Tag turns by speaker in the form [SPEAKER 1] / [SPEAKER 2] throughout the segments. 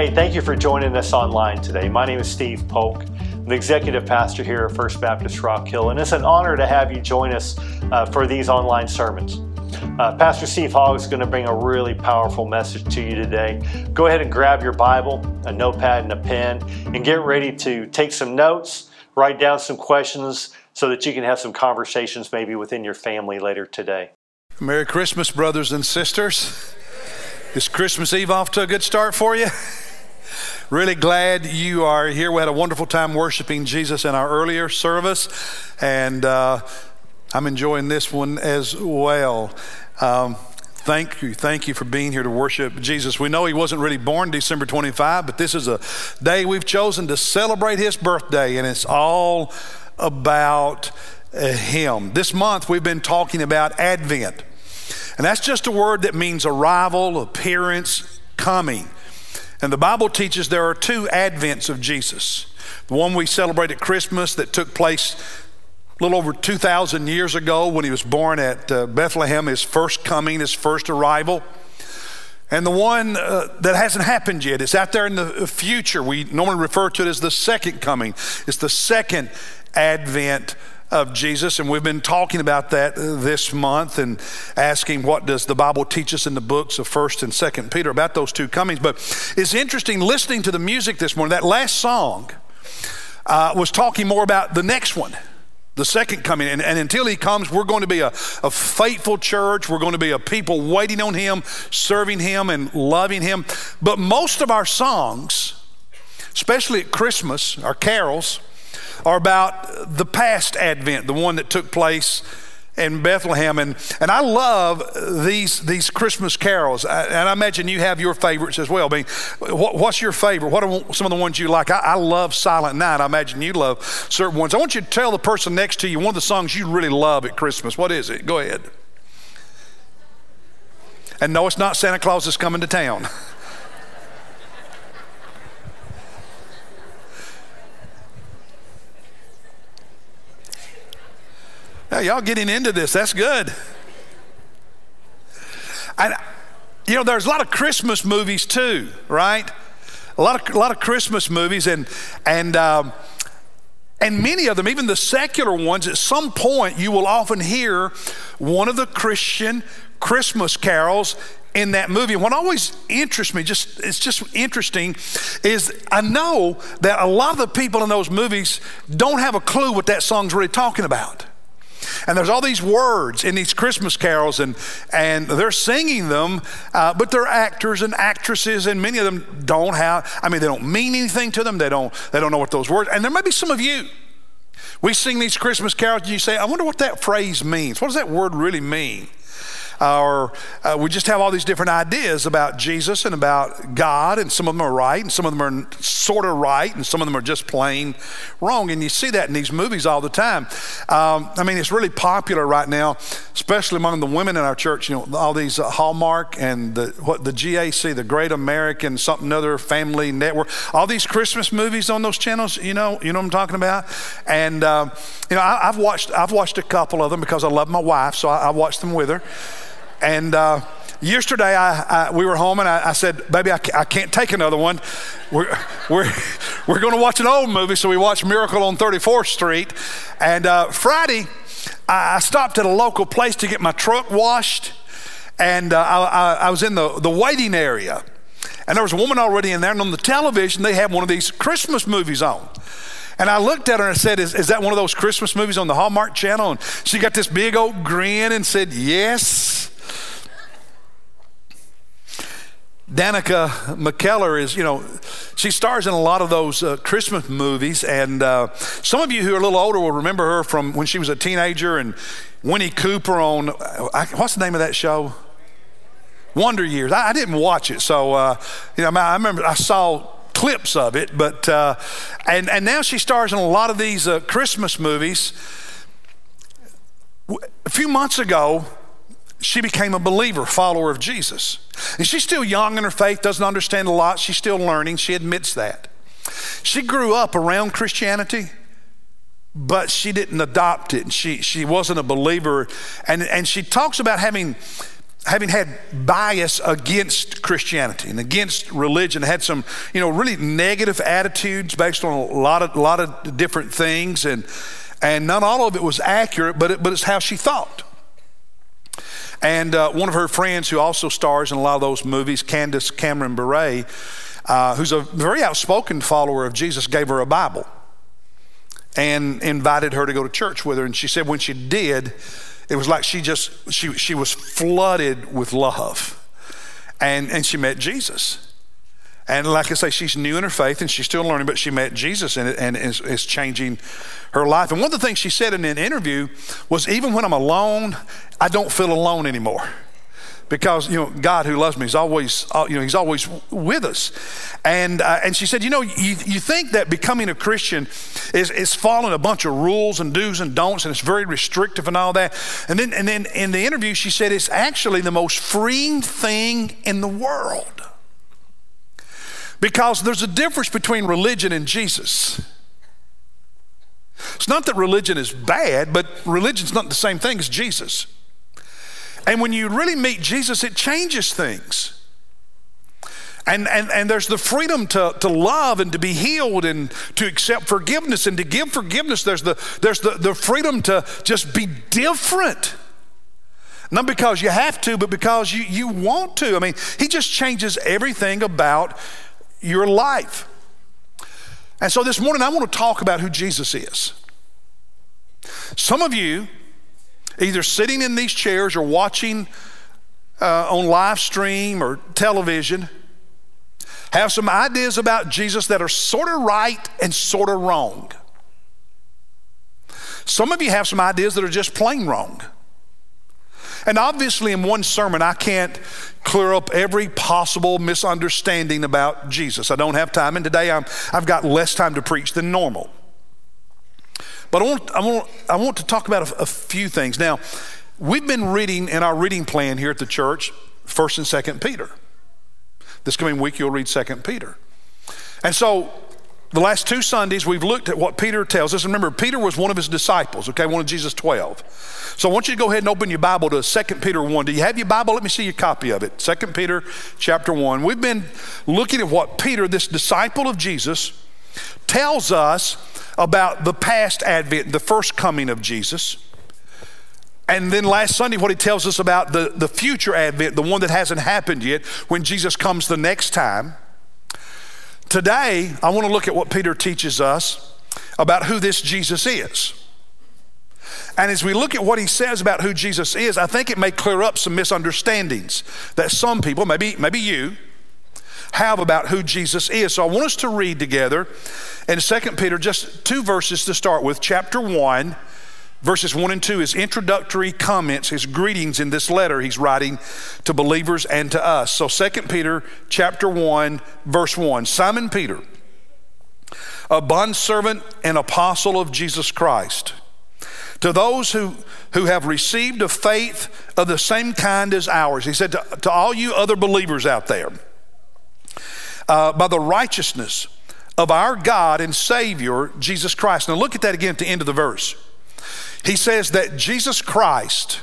[SPEAKER 1] Hey, thank you for joining us online today. My name is Steve Polk. I'm the executive pastor here at First Baptist Rock Hill, and it's an honor to have you join us uh, for these online sermons. Uh, Pastor Steve Hogg is going to bring a really powerful message to you today. Go ahead and grab your Bible, a notepad, and a pen, and get ready to take some notes, write down some questions so that you can have some conversations maybe within your family later today.
[SPEAKER 2] Merry Christmas, brothers and sisters. Is Christmas Eve off to a good start for you? Really glad you are here. We had a wonderful time worshiping Jesus in our earlier service, and uh, I'm enjoying this one as well. Um, thank you. Thank you for being here to worship Jesus. We know he wasn't really born December 25, but this is a day we've chosen to celebrate his birthday, and it's all about uh, him. This month we've been talking about Advent. And that's just a word that means arrival, appearance, coming. And the Bible teaches there are two advents of Jesus. The one we celebrate at Christmas that took place a little over 2,000 years ago when he was born at uh, Bethlehem, his first coming, his first arrival. And the one uh, that hasn't happened yet, it's out there in the future. We normally refer to it as the second coming. It's the second advent of Jesus, and we've been talking about that this month and asking what does the Bible teach us in the books of First and Second Peter about those two comings. But it's interesting listening to the music this morning. That last song uh, was talking more about the next one the second coming. And, and, until he comes, we're going to be a, a, faithful church. We're going to be a people waiting on him, serving him, and loving him. But most of our songs, especially at Christmas, our carols, are about the past Advent, the one that took place in Bethlehem. And, and I love these, these Christmas carols. And I imagine you have your favorites as well. I mean, what, what's your favorite? What are some of the ones you like? I, I, love Silent Night. I imagine you love certain ones. I want you to tell the person next to you one of the songs you really love at Christmas. What is it? Go ahead. And no, it's not Santa Claus is coming to town. Now, y'all getting into this. That's good. And, you know, there's a lot of Christmas movies too, right? A lot of, a lot of Christmas movies, and, and, um, and many of them, even the secular ones, at some point you will often hear one of the Christian Christmas carols in that movie. And what always interests me, just it's just interesting, is I know that a lot of the people in those movies don't have a clue what that song's really talking about. And there's all these words in these Christmas carols, and, and they're singing them, uh, but they're actors and actresses, and many of them don't have, I mean, they don't mean anything to them. They don't, they don't know what those words, and there may be some of you. We sing these Christmas carols, and you say, I wonder what that phrase means. What does that word really mean? Or uh, we just have all these different ideas about Jesus and about God, and some of them are right, and some of them are sort of right, and some of them are just plain wrong. And you see that in these movies all the time. Um, I mean, it's really popular right now, especially among the women in our church. You know, all these uh, Hallmark and the what the GAC, the Great American something other family network, all these Christmas movies on those channels. You know, you know what I'm talking about. And um, you know, I, have watched I've watched a couple of them because I love my wife, so I, I watched them with her. And uh, yesterday, I, I, we were home and I, I said, Baby, I, I, can't take another one. We're, we're, we're going to watch an old movie. So we watched Miracle on 34th Street. And uh, Friday, I, stopped at a local place to get my truck washed. And uh, I, was in the, the waiting area. And there was a woman already in there. And on the television, they had one of these Christmas movies on. And I looked at her and I said, is, is, that one of those Christmas movies on the Hallmark Channel? And she got this big old grin and said, Yes. Danica McKellar is, you know, she stars in a lot of those uh, Christmas movies. And uh, some of you who are a little older will remember her from when she was a teenager and Winnie Cooper on, uh, what's the name of that show? Wonder Years. I, I didn't watch it. So, uh, you know, I remember I saw clips of it. But, uh, and, and now she stars in a lot of these uh, Christmas movies. A few months ago, she became a believer, follower of Jesus. And she's still young in her faith, doesn't understand a lot. She's still learning. She admits that. She grew up around Christianity, but she didn't adopt it. She, she wasn't a believer. And, and she talks about having having had bias against Christianity and against religion, had some, you know, really negative attitudes based on a lot of, lot of different things, and and not all of it was accurate, but it, but it's how she thought. And uh, one of her friends, who also stars in a lot of those movies, Candace Cameron Bure, uh, who's a very outspoken follower of Jesus, gave her a Bible and invited her to go to church with her. And she said when she did, it was like she just she she was flooded with love, and and she met Jesus. And like I say, she's new in her faith and she's still learning, but she met Jesus and, and is, is changing her life. And one of the things she said in an interview was even when I'm alone, I don't feel alone anymore. Because you know God who loves me is always uh, you know He's always with us, and uh, and she said, you know, you, you think that becoming a Christian is is following a bunch of rules and do's and don'ts, and it's very restrictive and all that, and then and then in the interview she said it's actually the most freeing thing in the world because there's a difference between religion and Jesus. It's not that religion is bad, but religion's not the same thing as Jesus. And when you really meet Jesus, it changes things. And, and, and there's the freedom to, to love and to be healed and to accept forgiveness and to give forgiveness. There's the, there's the, the freedom to just be different. Not because you have to, but because you, you want to. I mean, He just changes everything about your life. And so this morning, I want to talk about who Jesus is. Some of you either sitting in these chairs or watching uh, on live stream or television, have some ideas about Jesus that are sort of right and sort of wrong. Some of you have some ideas that are just plain wrong. And obviously, in one sermon, I can't clear up every possible misunderstanding about Jesus. I don't have time, and today I'm, I've got less time to preach than normal. But I want, I want, I want to talk about a, a few things. Now, we've been reading in our reading plan here at the church, 1st and 2nd Peter. This coming week, you'll read 2nd Peter. And so, the last two Sundays, we've looked at what Peter tells us. Remember, Peter was one of his disciples, okay, one of Jesus' 12. So I want you to go ahead and open your Bible to 2 Peter 1. Do you have your Bible? Let me see your copy of it. 2 Peter chapter 1. We've been looking at what Peter, this disciple of Jesus, tells us about the past advent, the first coming of Jesus. And then last Sunday, what he tells us about the, the future advent, the one that hasn't happened yet, when Jesus comes the next time. Today, I want to look at what Peter teaches us about who this Jesus is. And as we look at what he says about who Jesus is, I think it may clear up some misunderstandings that some people, maybe, maybe you, have about who Jesus is. So I want us to read together in 2 Peter just two verses to start with. Chapter 1, verses 1 and 2, his introductory comments, his greetings in this letter he's writing to believers and to us. So 2 Peter chapter 1, verse 1. Simon Peter, a bondservant and apostle of Jesus Christ. To those who, who have received a faith of the same kind as ours, he said to, to all you other believers out there, uh, by the righteousness of our God and Savior, Jesus Christ. Now look at that again at the end of the verse. He says that Jesus Christ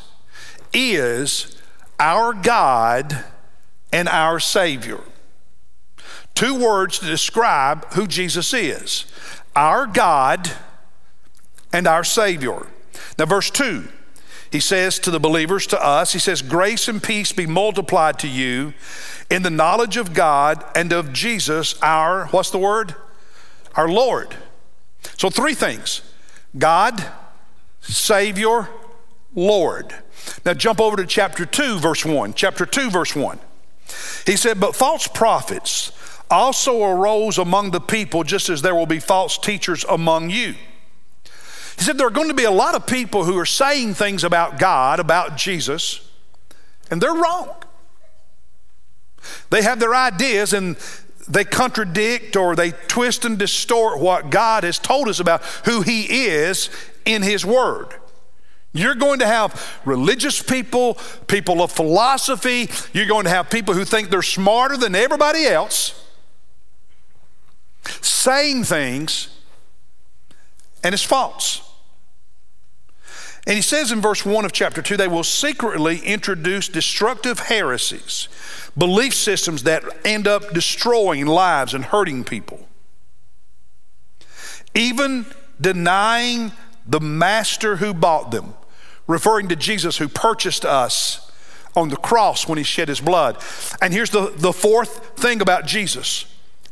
[SPEAKER 2] is our God and our Savior. Two words to describe who Jesus is our God and our Savior. Now, verse 2, he says to the believers, to us, he says, Grace and peace be multiplied to you in the knowledge of God and of Jesus, our, what's the word? Our Lord. So, three things God, Savior, Lord. Now, jump over to chapter 2, verse 1. Chapter 2, verse 1. He said, But false prophets also arose among the people, just as there will be false teachers among you. He said, There are going to be a lot of people who are saying things about God, about Jesus, and they're wrong. They have their ideas and they contradict or they twist and distort what God has told us about who He is in His Word. You're going to have religious people, people of philosophy. You're going to have people who think they're smarter than everybody else, saying things, and it's false. And he says in verse 1 of chapter 2 they will secretly introduce destructive heresies, belief systems that end up destroying lives and hurting people. Even denying the master who bought them, referring to Jesus who purchased us on the cross when he shed his blood. And here's the, the fourth thing about Jesus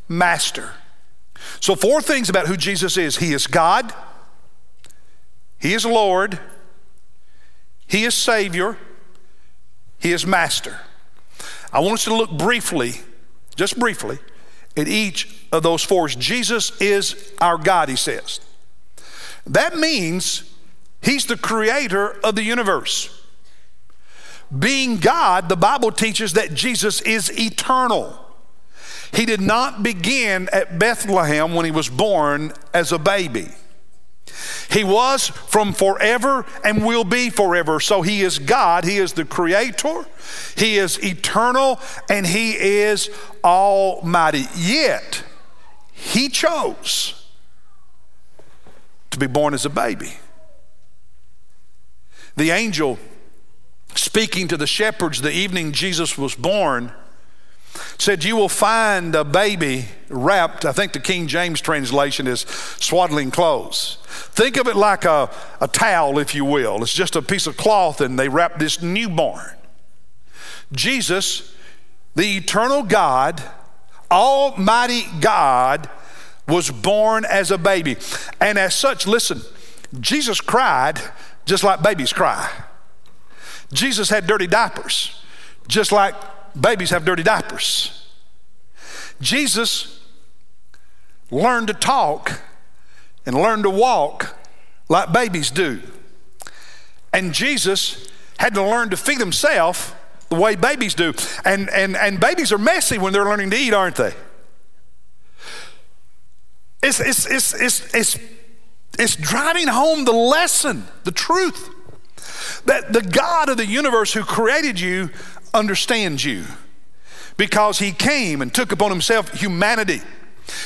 [SPEAKER 2] master. So, four things about who Jesus is He is God, He is Lord, He is Savior, He is Master. I want us to look briefly, just briefly, at each of those four. Jesus is our God, He says. That means He's the creator of the universe. Being God, the Bible teaches that Jesus is eternal. He did not begin at Bethlehem when he was born as a baby. He was from forever and will be forever. So he is God, he is the creator, he is eternal, and he is almighty. Yet, he chose to be born as a baby. The angel speaking to the shepherds the evening Jesus was born said, You will find a baby wrapped, I think the King James translation is swaddling clothes. Think of it like a, a towel, if you will. It's just a piece of cloth, and they wrap this newborn. Jesus, the eternal God, Almighty God, was born as a baby. And as such, listen, Jesus cried just like babies cry. Jesus had dirty diapers, just like babies have dirty diapers. Jesus learned to talk and learned to walk like babies do. And Jesus had to learn to feed himself the way babies do. And, and, and babies are messy when they're learning to eat, aren't they? It's, it's, it's, it's, it's, it's driving home the lesson, the truth, that the God of the universe who created you understands you because he came and took upon himself humanity.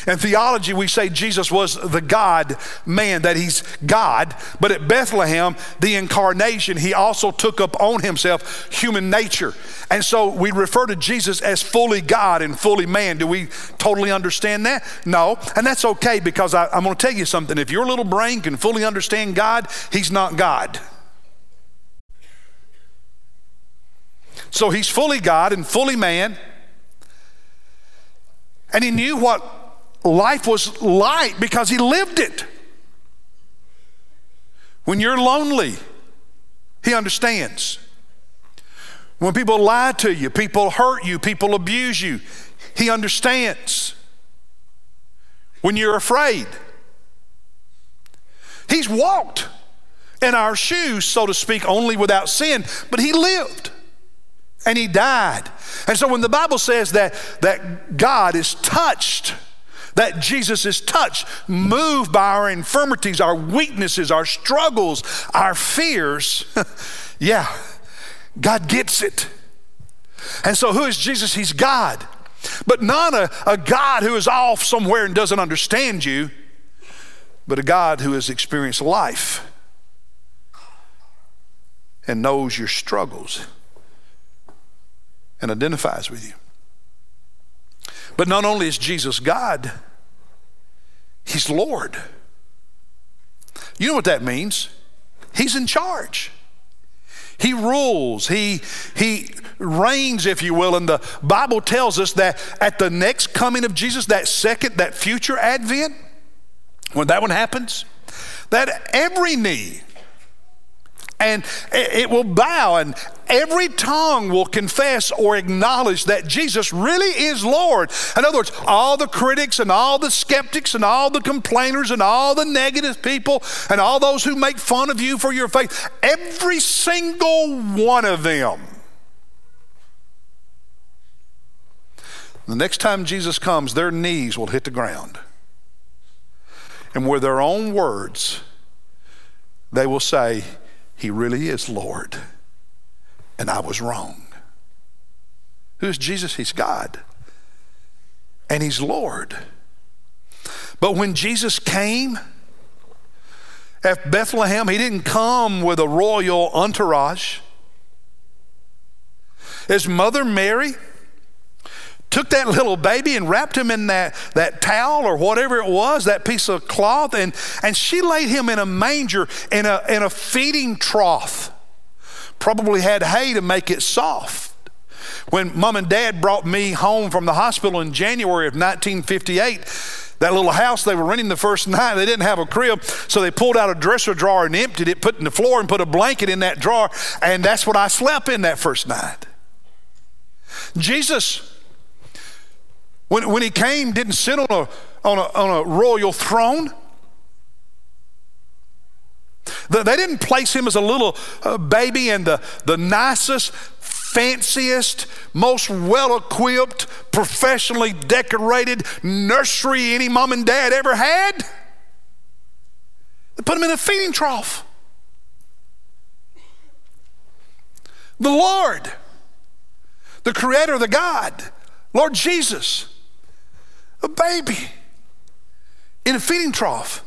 [SPEAKER 2] In theology, we say Jesus was the God man, that he's God. But at Bethlehem, the incarnation, he also took up on himself human nature. And so we refer to Jesus as fully God and fully man. Do we totally understand that? No. And that's okay because I, am going to tell you something. If your little brain can fully understand God, he's not God. So he's fully God and fully man. And he knew what life was light because he lived it. When you're lonely, he understands. When people lie to you, people hurt you, people abuse you, he understands. When you're afraid, he's walked in our shoes, so to speak, only without sin, but he lived and he died. And so when the Bible says that, that God is touched, that Jesus is touched, moved by our infirmities, our weaknesses, our struggles, our fears, yeah, God gets it. And so who is Jesus? He's God. But not a, a God who is off somewhere and doesn't understand you, but a God who has experienced life and knows your struggles and identifies with you. But not only is Jesus God, He's Lord. You know what that means? He's in charge. He rules. He, he reigns, if you will. And the Bible tells us that at the next coming of Jesus, that second, that future advent, when that one happens, that every knee and it will bow, and every tongue will confess or acknowledge that Jesus really is Lord. In other words, all the critics and all the skeptics and all the complainers and all the negative people and all those who make fun of you for your faith, every single one of them. The next time Jesus comes, their knees will hit the ground. And with their own words, they will say, he really is Lord, and I was wrong. Who's Jesus? He's God, and He's Lord. But when Jesus came at Bethlehem, he didn't come with a royal entourage. His mother Mary took that little baby and wrapped him in that, that towel or whatever it was, that piece of cloth, and, and she laid him in a manger in a, in a feeding trough. Probably had hay to make it soft. When mom and dad brought me home from the hospital in January of 1958, that little house they were renting the first night, they didn't have a crib, so they pulled out a dresser drawer and emptied it, put it in the floor, and put a blanket in that drawer, and that's what I slept in that first night. Jesus, when, when he came, didn't sit on a, on a, on a royal throne. They didn't place him as a little uh, baby in the, the nicest, fanciest, most well equipped, professionally decorated nursery any mom and dad ever had. They put him in a feeding trough. The Lord, the Creator, the God, Lord Jesus, a baby in a feeding trough,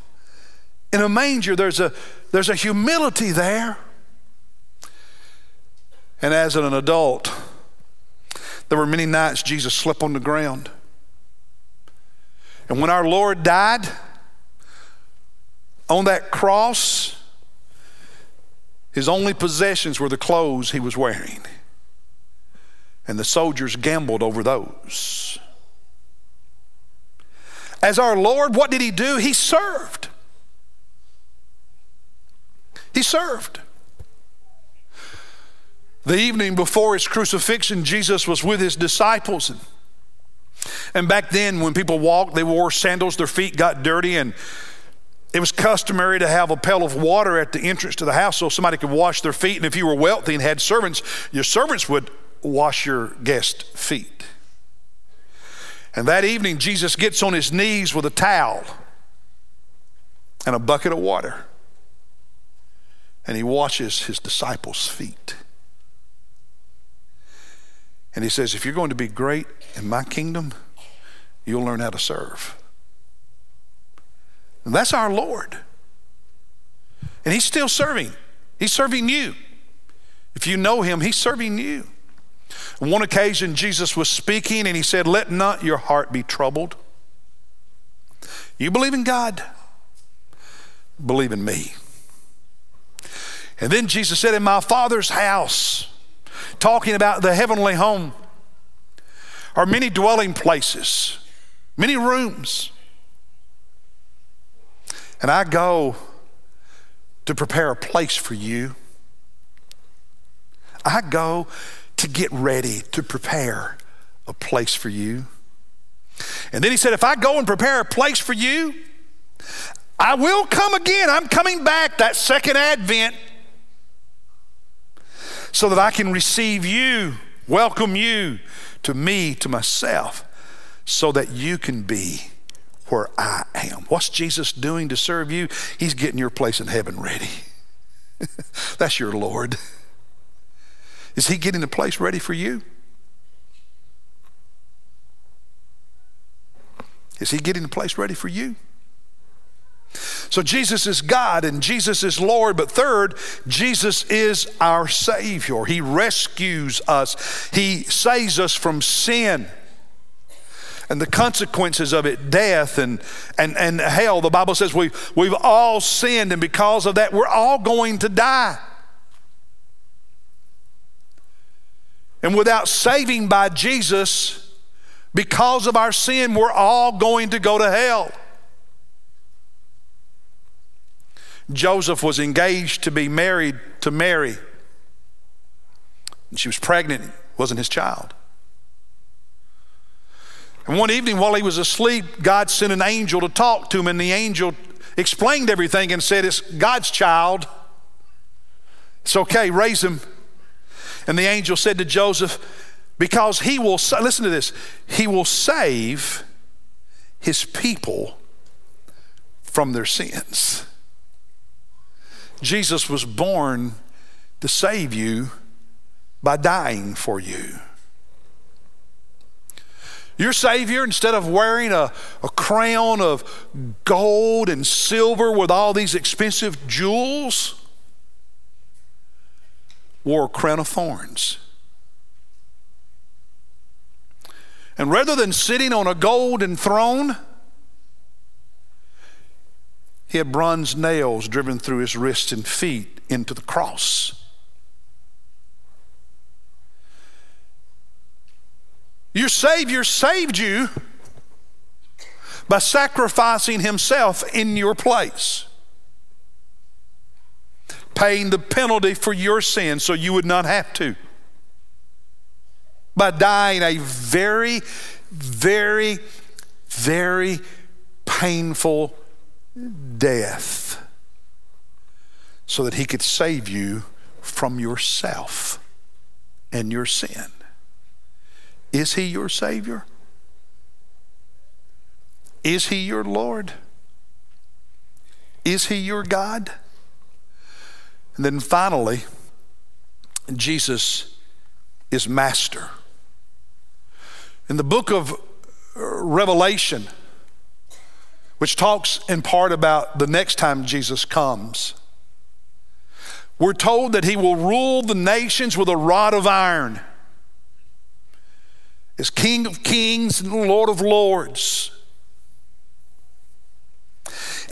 [SPEAKER 2] in a manger. There's a, there's a humility there. And as an adult, there were many nights Jesus slept on the ground. And when our Lord died on that cross, his only possessions were the clothes he was wearing. And the soldiers gambled over those. As our Lord, what did he do? He served. He served. The evening before his crucifixion, Jesus was with his disciples. And, and back then, when people walked, they wore sandals, their feet got dirty, and it was customary to have a pail of water at the entrance to the house so somebody could wash their feet. And if you were wealthy and had servants, your servants would wash your guest feet. And that evening, Jesus gets on his knees with a towel and a bucket of water, and he washes his disciples' feet. And he says, If you're going to be great in my kingdom, you'll learn how to serve. And that's our Lord. And he's still serving. He's serving you. If you know him, he's serving you. On one occasion, Jesus was speaking and he said, Let not your heart be troubled. You believe in God, believe in me. And then Jesus said, In my Father's house, talking about the heavenly home, are many dwelling places, many rooms. And I go to prepare a place for you. I go to get ready to prepare a place for you. And then he said, If I go and prepare a place for you, I will come again. I'm coming back that second advent so that I can receive you, welcome you to me, to myself, so that you can be where I am. What's Jesus doing to serve you? He's getting your place in heaven ready. That's your Lord. Is He getting the place ready for you? Is He getting the place ready for you? So Jesus is God and Jesus is Lord, but third, Jesus is our Savior. He rescues us, He saves us from sin and the consequences of it death and, and, and hell. The Bible says we, we've all sinned, and because of that, we're all going to die. And without saving by Jesus, because of our sin, we're all going to go to hell. Joseph was engaged to be married to Mary. And she was pregnant, wasn't his child. And one evening while he was asleep, God sent an angel to talk to him, and the angel explained everything and said, It's God's child. It's okay, raise him. And the angel said to Joseph, Because he will, listen to this, he will save his people from their sins. Jesus was born to save you by dying for you. Your Savior, instead of wearing a, a crown of gold and silver with all these expensive jewels, wore a crown of thorns. And rather than sitting on a golden throne, he had bronze nails driven through his wrists and feet into the cross. Your Savior saved you by sacrificing himself in your place, paying the penalty for your sin so you would not have to, by dying a very, very, very painful death so that he could save you from yourself and your sin. Is he your Savior? Is he your Lord? Is he your God? And then finally, Jesus is Master. In the book of Revelation, which talks in part about the next time Jesus comes, we're told that he will rule the nations with a rod of iron as King of Kings and Lord of Lords.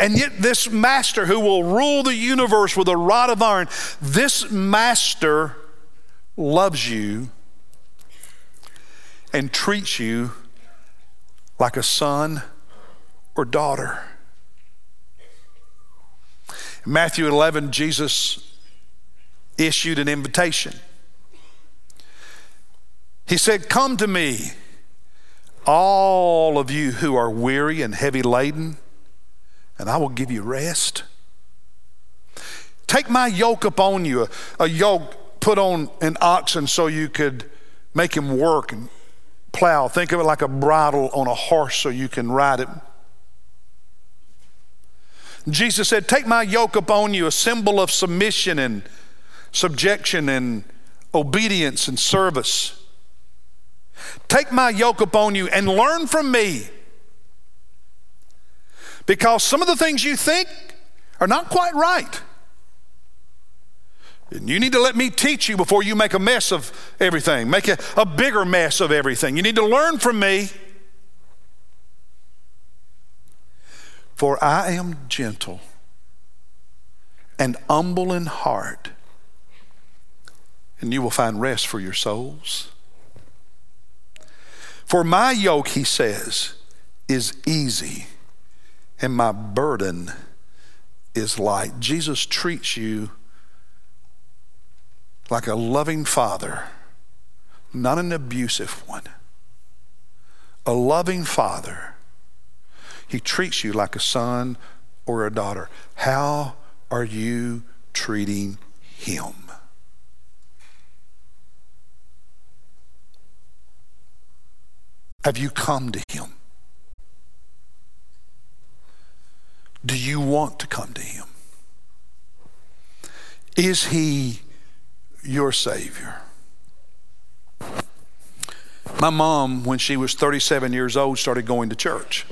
[SPEAKER 2] And yet, this master who will rule the universe with a rod of iron, this master loves you and treats you like a son or daughter. In Matthew 11, Jesus issued an invitation. He said, Come to me, all of you who are weary and heavy laden, and I will give you rest. Take my yoke upon you, a, yoke put on an oxen so you could make him work and plow. Think of it like a bridle on a horse so you can ride it. Jesus said, Take my yoke upon you, a symbol of submission and subjection and obedience and service. Take my yoke upon you and learn from me. Because some of the things you think are not quite right. And you need to let me teach you before you make a mess of everything, make a, a bigger mess of everything. You need to learn from me. For I am gentle and humble in heart, and you will find rest for your souls. For my yoke, he says, is easy and my burden is light. Jesus treats you like a loving father, not an abusive one. A loving father. He treats you like a son or a daughter. How are you treating him? Have you come to Him? Do you want to come to Him? Is He your Savior? My mom, when she was 37 years old, started going to church.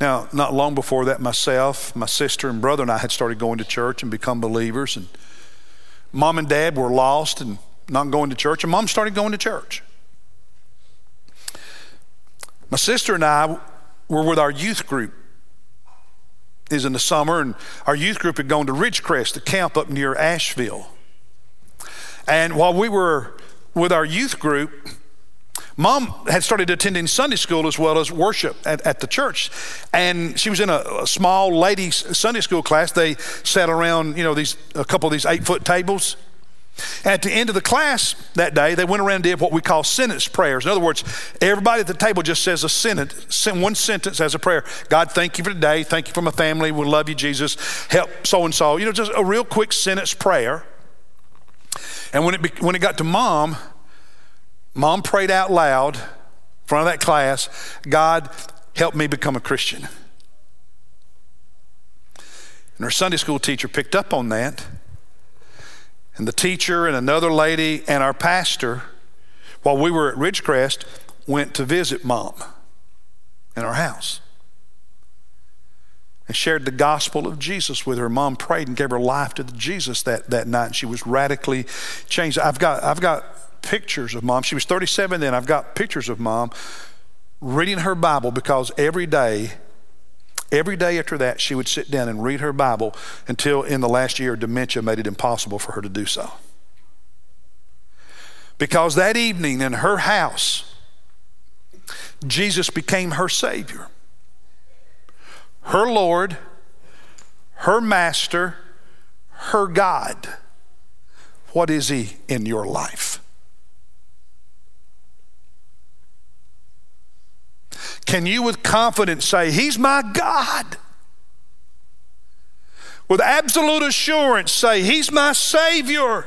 [SPEAKER 2] Now, not long before that, myself, my sister, and brother and I had started going to church and become believers. And mom and dad were lost and not going to church, and mom started going to church. My sister and I were with our youth group. Is in the summer, and our youth group had gone to Ridgecrest, the camp up near Asheville. And while we were with our youth group, Mom had started attending Sunday school as well as worship at, at the church. And she was in a, a, small ladies' Sunday school class. They sat around, you know, these a couple of these eight foot tables. At the end of the class that day, they went around and did what we call sentence prayers. In other words, everybody at the table just says a sentence, one sentence as a prayer. God, thank you for today. Thank you for my family. We love you, Jesus. Help so and so. You know, just a real quick sentence prayer. And when it, when it got to mom, mom prayed out loud in front of that class God, help me become a Christian. And her Sunday school teacher picked up on that and the teacher and another lady and our pastor, while we were at Ridgecrest, went to visit mom in our house and shared the gospel of Jesus with her. Mom prayed and gave her life to Jesus that, that night. And she was radically changed. I've got, I've got pictures of mom. She was 37 then. I've got pictures of mom reading her Bible because every day, every day after that, she would sit down and read her Bible until in the last year, dementia made it impossible for her to do so. Because that evening in her house, Jesus became her Savior, her Lord, her Master, her God. What is He in your life? Can you with confidence say, He's my God? With absolute assurance say, He's my Savior.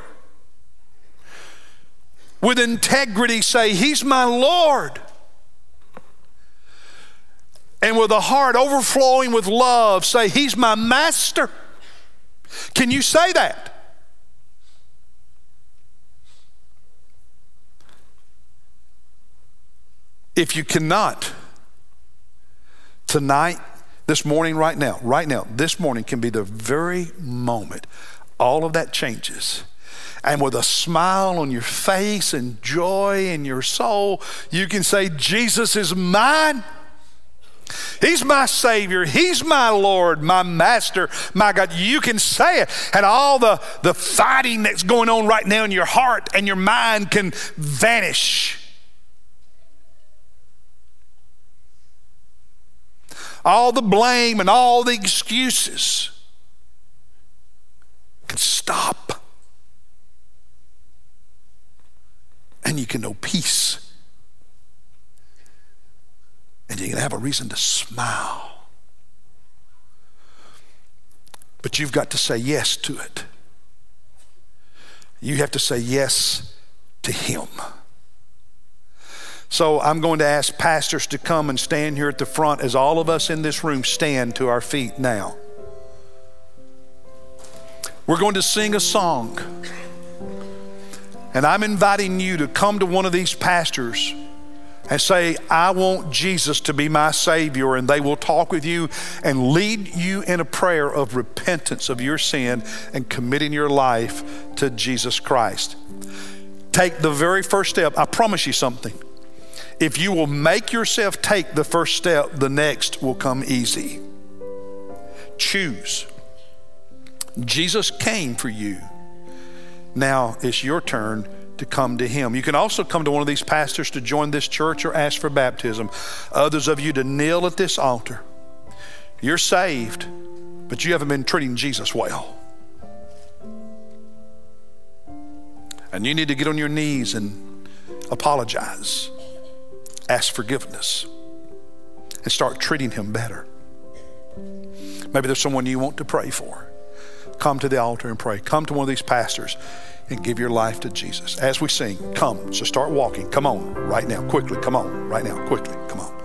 [SPEAKER 2] With integrity say, He's my Lord. And with a heart overflowing with love say, He's my Master. Can you say that? If you cannot, tonight, this morning, right now, right now, this morning can be the very moment all of that changes. And with a smile on your face and joy in your soul, you can say, Jesus is mine. He's my Savior. He's my Lord, my Master, my God. You can say it. And all the, the fighting that's going on right now in your heart and your mind can vanish all the blame and all the excuses can stop. And you can know peace. And you can have a reason to smile. But you've got to say yes to it. You have to say yes to Him. So I'm going to ask pastors to come and stand here at the front as all of us in this room stand to our feet now. We're going to sing a song. And I'm inviting you to come to one of these pastors and say, I want Jesus to be my Savior. And they will talk with you and lead you in a prayer of repentance of your sin and committing your life to Jesus Christ. Take the very first step. I promise you something. If you will make yourself take the first step, the next will come easy. Choose. Jesus came for you. Now it's your turn to come to Him. You can also come to one of these pastors to join this church or ask for baptism. Others of you to kneel at this altar. You're saved, but you haven't been treating Jesus well. And you need to get on your knees and apologize ask forgiveness and start treating him better. Maybe there's someone you want to pray for. Come to the altar and pray. Come to one of these pastors and give your life to Jesus. As we sing, come. So start walking. Come on right now, quickly. Come on right now, quickly. Come on.